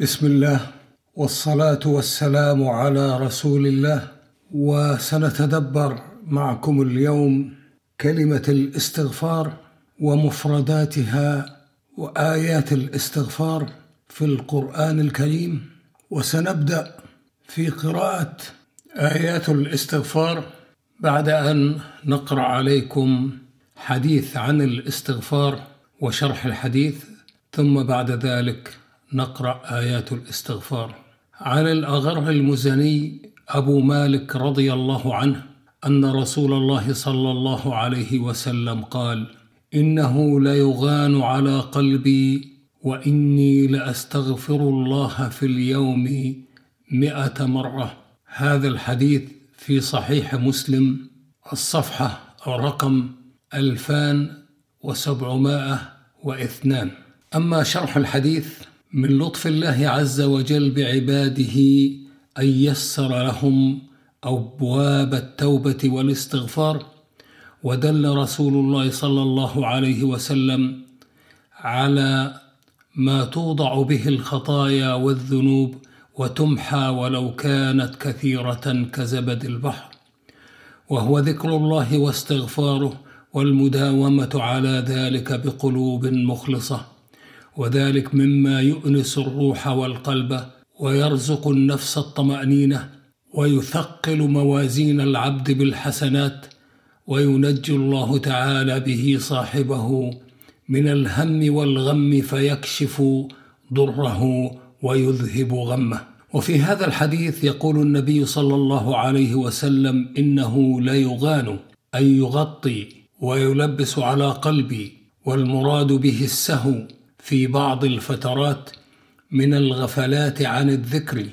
بسم الله والصلاة والسلام على رسول الله وسنتدبر معكم اليوم كلمة الاستغفار ومفرداتها وآيات الاستغفار في القرآن الكريم. وسنبدأ في قراءة آيات الاستغفار بعد أن نقرأ عليكم حديث عن الاستغفار وشرح الحديث ثم بعد ذلك نقرأ آيات الاستغفار. عن الأغر المزني أبو مالك رضي الله عنه أن رسول الله صلى الله عليه وسلم قال إنه ليغان على قلبي وإني لأستغفر الله في اليوم مئة مرة. هذا الحديث في صحيح مسلم الصفحة رقم ألفان وسبعمائة واثنان. أما شرح الحديث من لطف الله عز وجل بعباده أن يسر لهم أبواب التوبة والاستغفار. ودل رسول الله صلى الله عليه وسلم على ما توضع به الخطايا والذنوب وتمحى ولو كانت كثيرة كزبد البحر. وهو ذكر الله واستغفاره والمداومة على ذلك بقلوب مخلصة. وذلك مما يؤنس الروح والقلب ويرزق النفس الطمأنينة ويثقل موازين العبد بالحسنات وينجي الله تعالى به صاحبه من الهم والغم فيكشف ضره ويذهب غمه. وفي هذا الحديث يقول النبي صلى الله عليه وسلم إنه ليغان اي يغطي ويلبس على قلبي والمراد به السهو في بعض الفترات من الغفلات عن الذكر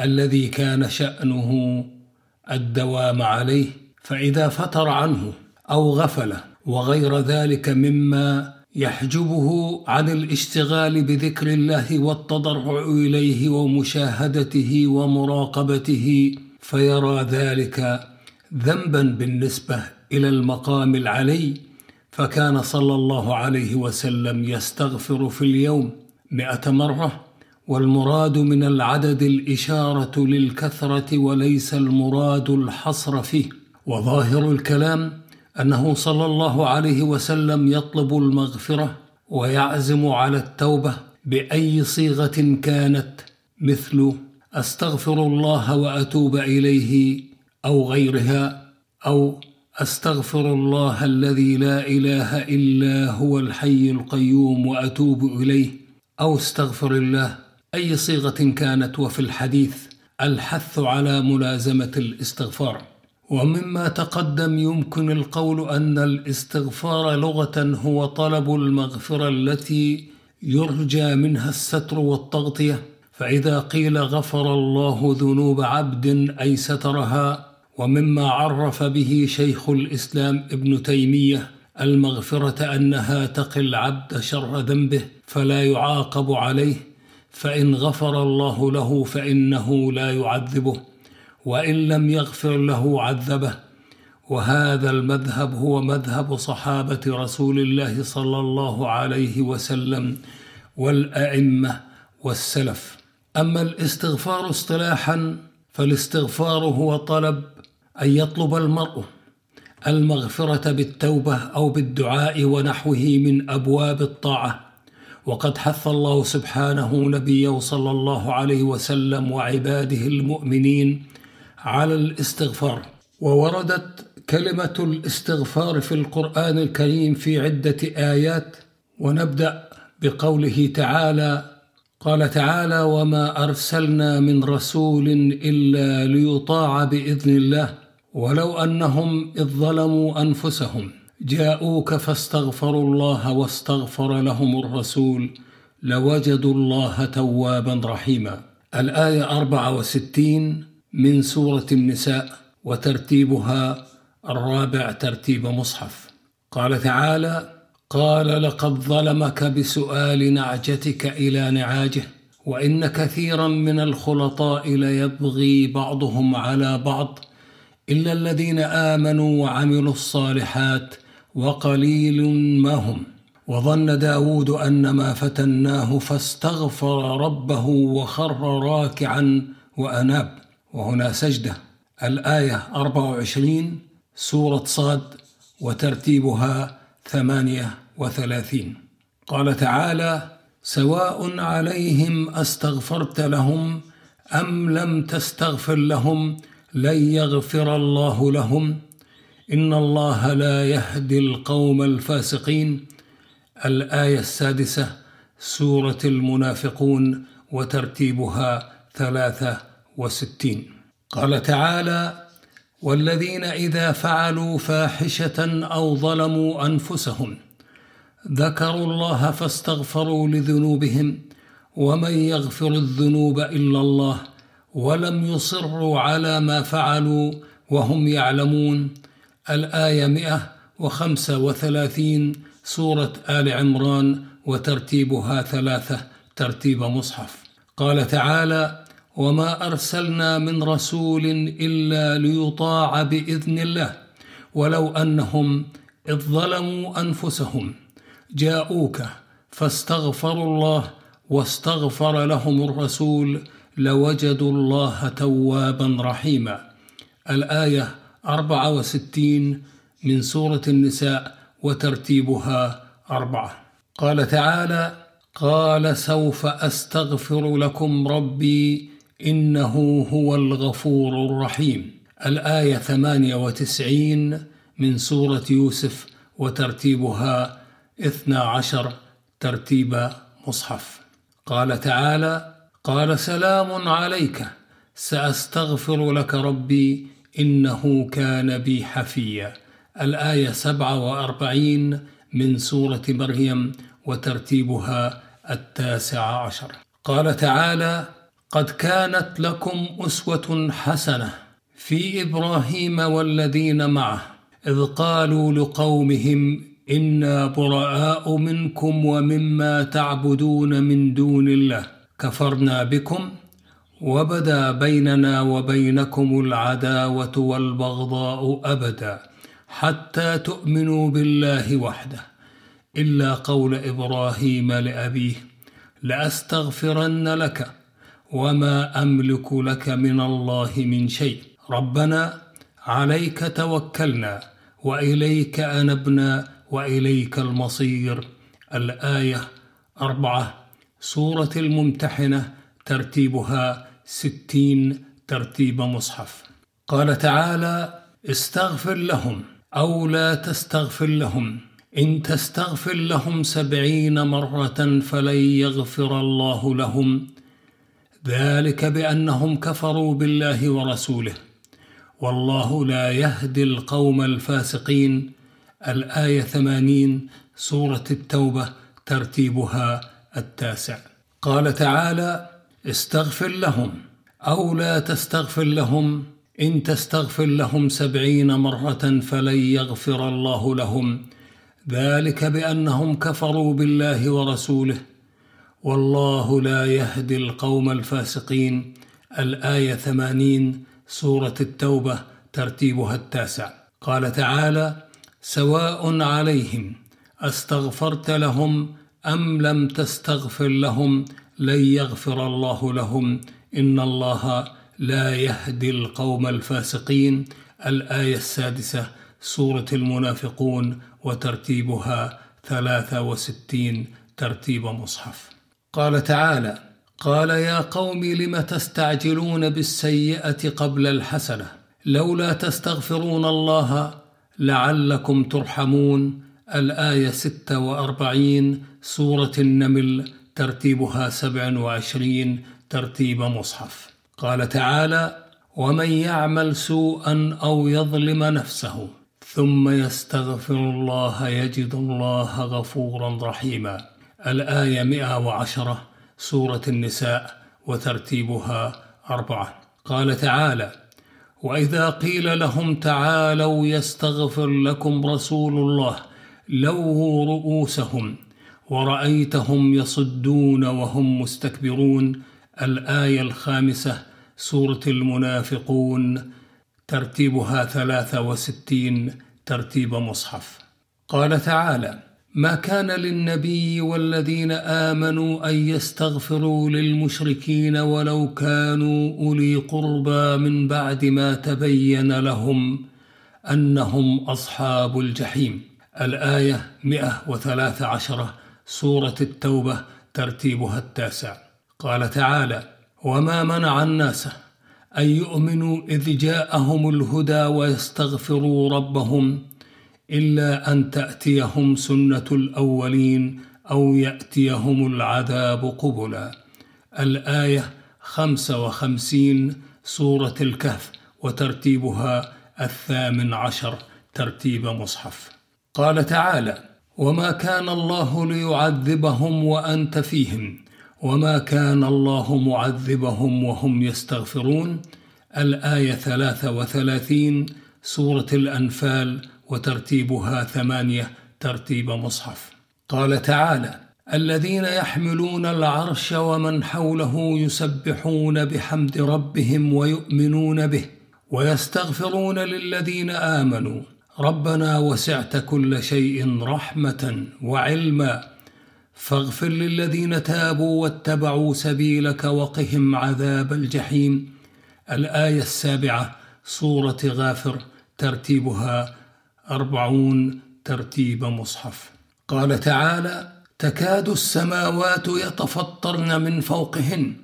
الذي كان شأنه الدوام عليه فإذا فتر عنه أو غفل وغير ذلك مما يحجبه عن الاشتغال بذكر الله والتضرع إليه ومشاهدته ومراقبته فيرى ذلك ذنبا بالنسبة إلى المقام العلي فكان صلى الله عليه وسلم يستغفر في اليوم مئة مرة والمراد من العدد الإشارة للكثرة وليس المراد الحصر فيه. وظاهر الكلام أنه صلى الله عليه وسلم يطلب المغفرة ويعزم على التوبة بأي صيغة كانت مثل أستغفر الله وأتوب إليه أو غيرها أو أستغفر الله الذي لا إله إلا هو الحي القيوم وأتوب إليه أو استغفر الله أي صيغة كانت وفي الحديث الحث على ملازمة الاستغفار. ومما تقدم يمكن القول أن الاستغفار لغة هو طلب المغفرة التي يرجى منها الستر والتغطية فإذا قيل غفر الله ذنوب عبد أي سترها ومما عرف به شيخ الإسلام ابن تيمية المغفرة أنها تقي العبد شر ذنبه فلا يعاقب عليه فإن غفر الله له فإنه لا يعذبه وإن لم يغفر له عذبه. وهذا المذهب هو مذهب صحابة رسول الله صلى الله عليه وسلم والأئمة والسلف. أما الاستغفار اصطلاحا فالاستغفار هو طلب أن يطلب المرء المغفرة بالتوبة أو بالدعاء ونحوه من أبواب الطاعة. وقد حث الله سبحانه نبيه صلى الله عليه وسلم وعباده المؤمنين على الاستغفار. ووردت كلمة الاستغفار في القرآن الكريم في عدة آيات. ونبدأ بقوله تعالى قال تعالى وما أرسلنا من رسول إلا ليطاع بإذن الله ولو أنهم إذ ظلموا أنفسهم جاءوك فاستغفروا الله واستغفر لهم الرسول لوجدوا الله توابا رحيما. الآية 64 من سورة النساء وترتيبها الرابع ترتيب مصحف. قال تعالى قال لقد ظلمك بسؤال نعجتك إلى نعاجه وإن كثيرا من الخلطاء ليبغي بعضهم على بعض الا الذين امنوا وعملوا الصالحات وقليل ما هم وظن داود أن ما فتناه فاستغفر ربه وخر راكعا وأناب وهنا سجدة الآية 24 سورة صاد وترتيبها ثمانية وثلاثين قال تعالى سواء عليهم أستغفرت لهم أم لم تستغفر لهم لن يغفر الله لهم. إن الله لا يهدي القوم الفاسقين. الآية السادسة سورة المنافقون وترتيبها ثلاثة وستين. قال تعالى والذين إذا فعلوا فاحشة أو ظلموا أنفسهم ذكروا الله فاستغفروا لذنوبهم ومن يغفر الذنوب إلا الله ولم يصروا على ما فعلوا وهم يعلمون. الآية 135 سورة آل عمران وترتيبها ثلاثة ترتيب مصحف. قال تعالى وما أرسلنا من رسول إلا ليطاع بإذن الله ولو أنهم إذ ظلموا أنفسهم جاءوك فاستغفروا الله واستغفر لهم الرسول لوجدوا الله توابا رحيما. الآية 64 من سورة النساء وترتيبها أربعة. قال تعالى قال سوف أستغفر لكم ربي إنه هو الغفور الرحيم. الآية 98 من سورة يوسف وترتيبها 12 ترتيب مصحف. قال تعالى قال سلام عليك سأستغفر لك ربي إنه كان بي حفيا. الآية 47 من سورة مريم وترتيبها التاسع عشر. قال تعالى قد كانت لكم أسوة حسنة في إبراهيم والذين معه إذ قالوا لقومهم إنا براء منكم ومما تعبدون من دون الله. كفرنا بكم وبدا بيننا وبينكم العداوة والبغضاء أبدا حتى تؤمنوا بالله وحده. إلا قول إبراهيم لأبيه لأستغفرن لك وما أملك لك من الله من شيء. ربنا عليك توكلنا وإليك أنبنا وإليك المصير. الآية أربعة سورة الممتحنة ترتيبها ستين ترتيب مصحف. قال تعالى استغفر لهم أو لا تستغفر لهم. إن تستغفر لهم سبعين مرة فلن يغفر الله لهم. ذلك بأنهم كفروا بالله ورسوله. والله لا يهدي القوم الفاسقين. الآية ثمانين سورة التوبة ترتيبها التاسع. قال تعالى استغفر لهم أو لا تستغفر لهم. إن تستغفر لهم سبعين مرة فلن يغفر الله لهم. ذلك بأنهم كفروا بالله ورسوله. والله لا يهدي القوم الفاسقين. الآية ثمانين سورة التوبة ترتيبها التاسع. قال تعالى سواء عليهم أستغفرت لهم أم لم تستغفر لهم لن يغفر الله لهم؟ إن الله لا يهدي القوم الفاسقين. الآية السادسة سورة المنافقون وترتيبها ثلاثة وستين ترتيب مصحف. قال تعالى قال يا قوم لم تستعجلون بالسيئة قبل الحسنة؟ لولا تستغفرون الله لعلكم ترحمون. الآية ستة وأربعين سورة النمل ترتيبها سبع وعشرين ترتيب مصحف. قال تعالى ومن يعمل سوءا أو يظلم نفسه ثم يستغفر الله يجد الله غفورا رحيما. الآية 110 سورة النساء وترتيبها أربعة. قال تعالى وإذا قيل لهم تعالوا يستغفر لكم رسول الله لووا رؤوسهم ورأيتهم يصدون وهم مستكبرون. الآية الخامسة سورة المنافقون ترتيبها ثلاثة وستين ترتيب مصحف. قال تعالى ما كان للنبي والذين آمنوا أن يستغفروا للمشركين ولو كانوا أولي قربى من بعد ما تبين لهم أنهم أصحاب الجحيم. الآية 113 سورة التوبة ترتيبها التاسع. قال تعالى وما منع الناس أن يؤمنوا إذ جاءهم الهدى ويستغفروا ربهم إلا أن تأتيهم سنة الأولين أو يأتيهم العذاب قبلا. الآية خمسة وخمسين سورة الكهف وترتيبها الثامن عشر ترتيب مصحف. قال تعالى وما كان الله ليعذبهم وأنت فيهم وما كان الله معذبهم وهم يستغفرون. ثلاثة وثلاثين سورة الأنفال وترتيبها ثمانية ترتيب مصحف. قال تعالى الذين يحملون العرش ومن حوله يسبحون بحمد ربهم ويؤمنون به ويستغفرون للذين آمنوا ربنا وسعت كل شيء رحمة وعلما فاغفر للذين تابوا واتبعوا سبيلك وقهم عذاب الجحيم. الآية السابعة سورة غافر ترتيبها أربعون ترتيب مصحف. قال تعالى تكاد السماوات يتفطرن من فوقهن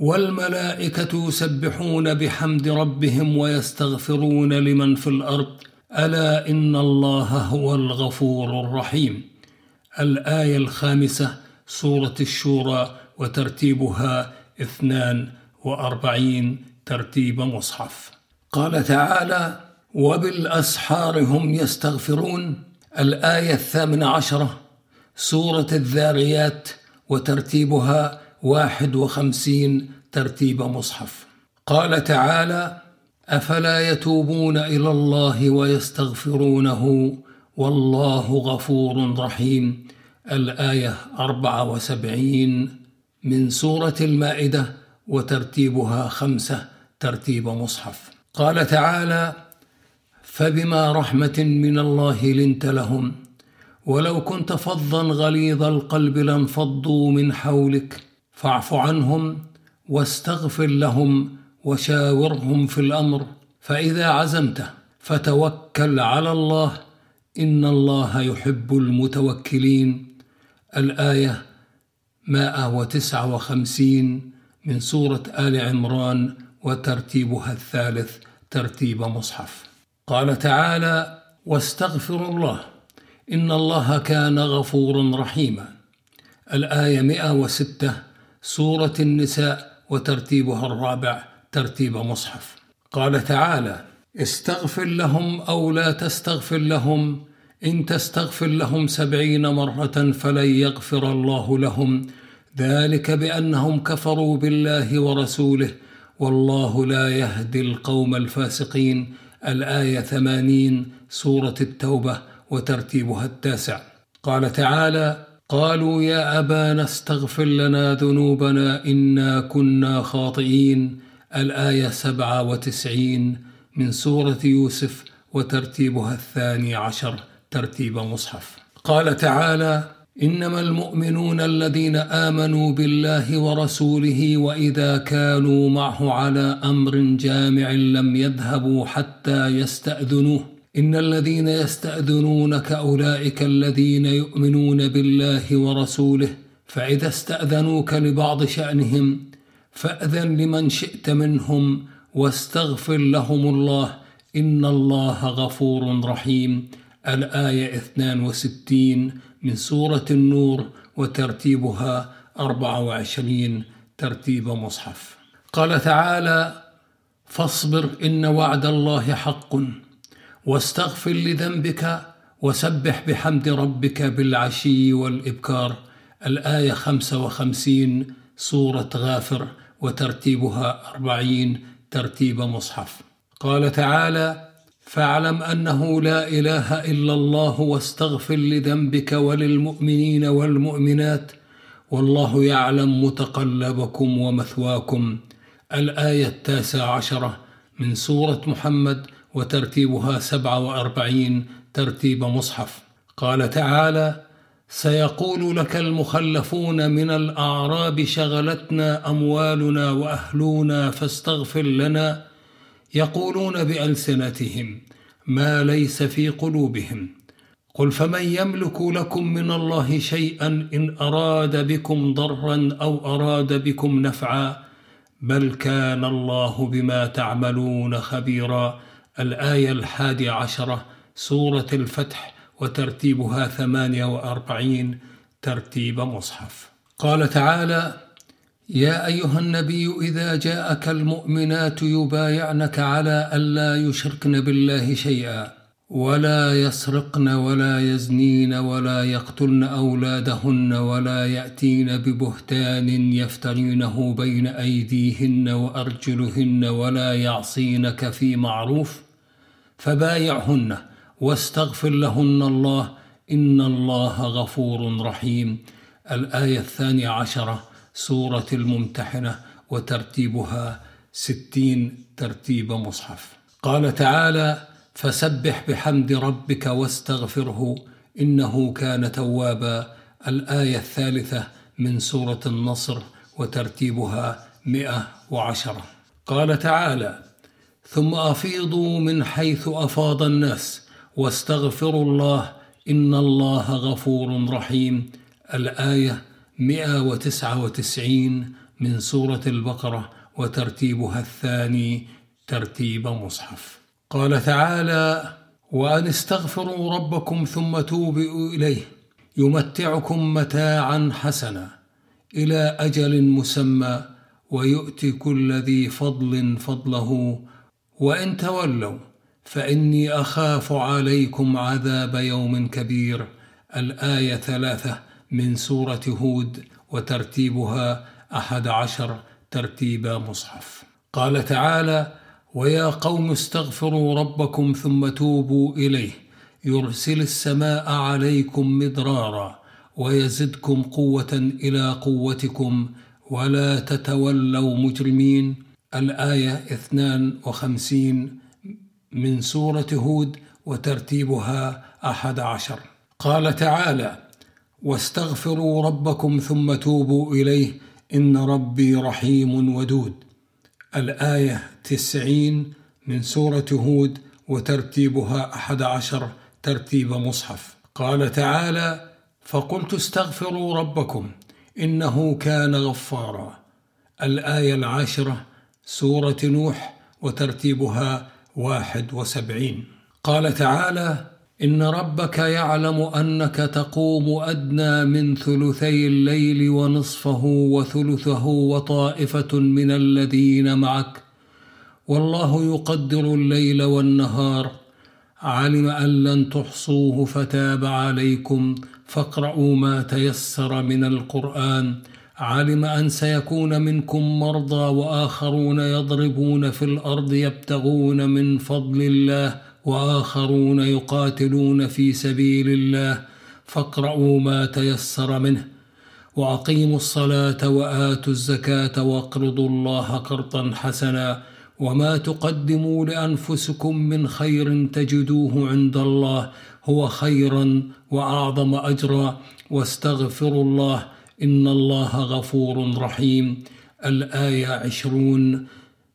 والملائكة يسبحون بحمد ربهم ويستغفرون لمن في الأرض ألا إن الله هو الغفور الرحيم. الآية الخامسة سورة الشورى وترتيبها اثنان وأربعين ترتيب مصحف. قال تعالى وبالأسحار هم يستغفرون. الآية الثامنة عشرة سورة الذاريات وترتيبها واحد وخمسين ترتيب مصحف. قال تعالى أفلا يتوبون إلى الله ويستغفرونه والله غفور رحيم. أربعة وسبعين من سورة المائدة وترتيبها خمسة ترتيب مصحف. قال تعالى فبما رحمة من الله لنت لهم ولو كنت فظا غليظ القلب لانفضوا من حولك فاعف عنهم واستغفر لهم وشاورهم في الأمر فإذا عزمت فتوكل على الله. إن الله يحب المتوكلين. الآية 159 من سورة آل عمران وترتيبها الثالث ترتيب مصحف. قال تعالى واستغفر الله إن الله كان غفورا رحيما. الآية 106 سورة النساء وترتيبها الرابع ترتيب مصحف. قال تعالى استغفر لهم أو لا تستغفر لهم إن تستغفر لهم سبعين مرة فلن يغفر الله لهم. ذلك بأنهم كفروا بالله ورسوله والله لا يهدي القوم الفاسقين. الآية ثمانين سورة التوبة وترتيبها التاسع. قال تعالى قالوا يا أبانا استغفر لنا ذنوبنا إنا كنا خاطئين. الآية سبعة وتسعين من سورة يوسف وترتيبها الثاني عشر ترتيب مصحف. قال تعالى إنما المؤمنون الذين آمنوا بالله ورسوله وإذا كانوا معه على أمر جامع لم يذهبوا حتى يستأذنوه. إن الذين يستأذنونك أولئك الذين يؤمنون بالله ورسوله فإذا استأذنوك لبعض شأنهم فأذن لمن شئت منهم واستغفر لهم الله إن الله غفور رحيم. الآية 62 من سورة النور وترتيبها 24 ترتيب مصحف. قال تعالى فاصبر إن وعد الله حق واستغفر لذنبك وسبح بحمد ربك بالعشي والإبكار. الآية 55 سورة غافر. وترتيبها 40 ترتيب مصحف. قال تعالى فاعلم أنه لا إله إلا الله واستغفر لذنبك وللمؤمنين والمؤمنات والله يعلم متقلبكم ومثواكم. الآية التاسعة عشرة من سورة محمد وترتيبها سبعة وأربعين ترتيب مصحف. قال تعالى سيقول لك المخلفون من الأعراب شغلتنا أموالنا وأهلنا فاستغفر لنا يقولون بألسنتهم ما ليس في قلوبهم. قل فمن يملك لكم من الله شيئا إن أراد بكم ضرا أو أراد بكم نفعا بل كان الله بما تعملون خبيرا. الآية الحادية عشرة سورة الفتح. وترتيبها ثمانية وأربعين ترتيب مصحف. قال تعالى يا أيها النبي إذا جاءك المؤمنات يبايعنك على ألا يشركن بالله شيئا ولا يسرقن ولا يزنين ولا يقتلن أولادهن ولا يأتين ببهتان يفترينه بين أيديهن وأرجلهن ولا يعصينك في معروف فبايعهن. واستغفر لهن الله إن الله غفور رحيم. الآية الثانية عشرة سورة الممتحنة وترتيبها ستين ترتيب مصحف. قال تعالى فسبح بحمد ربك واستغفره إنه كان توابا. الآية الثالثة من سورة النصر وترتيبها مئة وعشرة. قال تعالى ثم أفيضوا من حيث أفاض الناس واستغفروا الله إن الله غفور رحيم. الآية 199 من سورة البقرة وترتيبها الثاني ترتيب مصحف. قال تعالى وأن استغفروا ربكم ثم توبئوا إليه يمتعكم متاعا حسنا إلى أجل مسمى ويؤتي كل ذي فضل فضله وإن تولوا فإني أخاف عليكم عذاب يوم كبير. الآية ثلاثة من سورة هود وترتيبها أحد عشر ترتيب مصحف. قال تعالى ويا قوم استغفروا ربكم ثم توبوا إليه. يرسل السماء عليكم مدرارا ويزدكم قوة إلى قوتكم ولا تتولوا مجرمين. الآية 52 من سورة هود وترتيبها أحد عشر. قال تعالى واستغفروا ربكم ثم توبوا إليه إن ربي رحيم ودود. الآية تسعين من سورة هود وترتيبها أحد عشر ترتيب مصحف. قال تعالى فقلت استغفروا ربكم إنه كان غفارا. الآية العاشرة سورة نوح وترتيبها واحد وسبعين. قال تعالى إن ربك يعلم أنك تقوم أدنى من ثلثي الليل ونصفه وثلثه وطائفة من الذين معك. والله يقدر الليل والنهار. علم أن لن تحصوه فتاب عليكم. فاقرؤوا ما تيسر من القرآن. علم أن سيكون منكم مرضى وآخرون يضربون في الأرض يبتغون من فضل الله وآخرون يقاتلون في سبيل الله فاقرؤوا ما تيسر منه وأقيموا الصلاة وآتوا الزكاة واقرضوا الله قرضا حسنا وما تقدموا لأنفسكم من خير تجدوه عند الله هو خيرا وأعظم أجرا واستغفروا الله إن الله غفور رحيم. الآية عشرون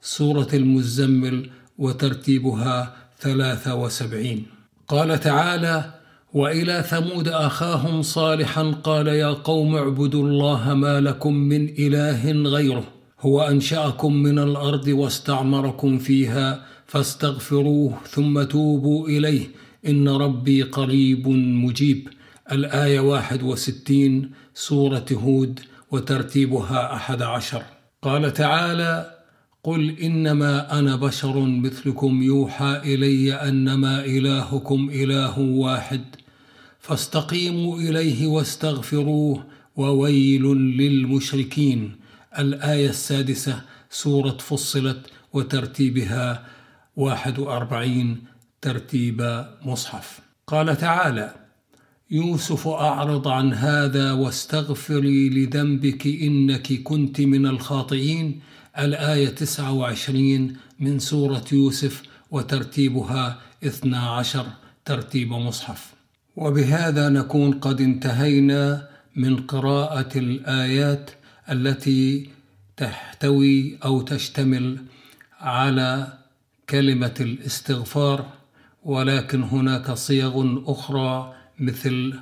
سورة المزمل وترتيبها ثلاثة وسبعين. قال تعالى وإلى ثمود أخاهم صالحا قال يا قوم اعبدوا الله ما لكم من إله غيره هو أنشأكم من الأرض واستعمركم فيها فاستغفروه ثم توبوا إليه إن ربي قريب مجيب. الآية واحد وستين سورة هود وترتيبها أحد عشر. قال تعالى قل إنما أنا بشر مثلكم يوحى إلي أنما إلهكم إله واحد. فاستقيموا إليه واستغفروه وويل للمشركين. الآية السادسة سورة فصلت وترتيبها واحد وأربعين ترتيب مصحف. قال تعالى يوسف أعرض عن هذا واستغفري لذنبك إنك كنت من الخاطئين. الآية 29 من سورة يوسف وترتيبها 12 ترتيب مصحف. وبهذا نكون قد انتهينا من قراءة الآيات التي تحتوي أو تشتمل على كلمة الاستغفار ولكن هناك صيغ أخرى مثل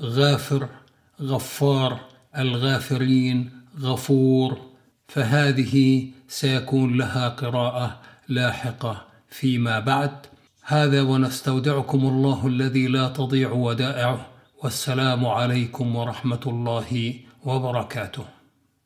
غافر غفار الغافرين غفور. فهذه سيكون لها قراءة لاحقة فيما بعد. هذا ونستودعكم الله الذي لا تضيع ودائعه. والسلام عليكم ورحمة الله وبركاته.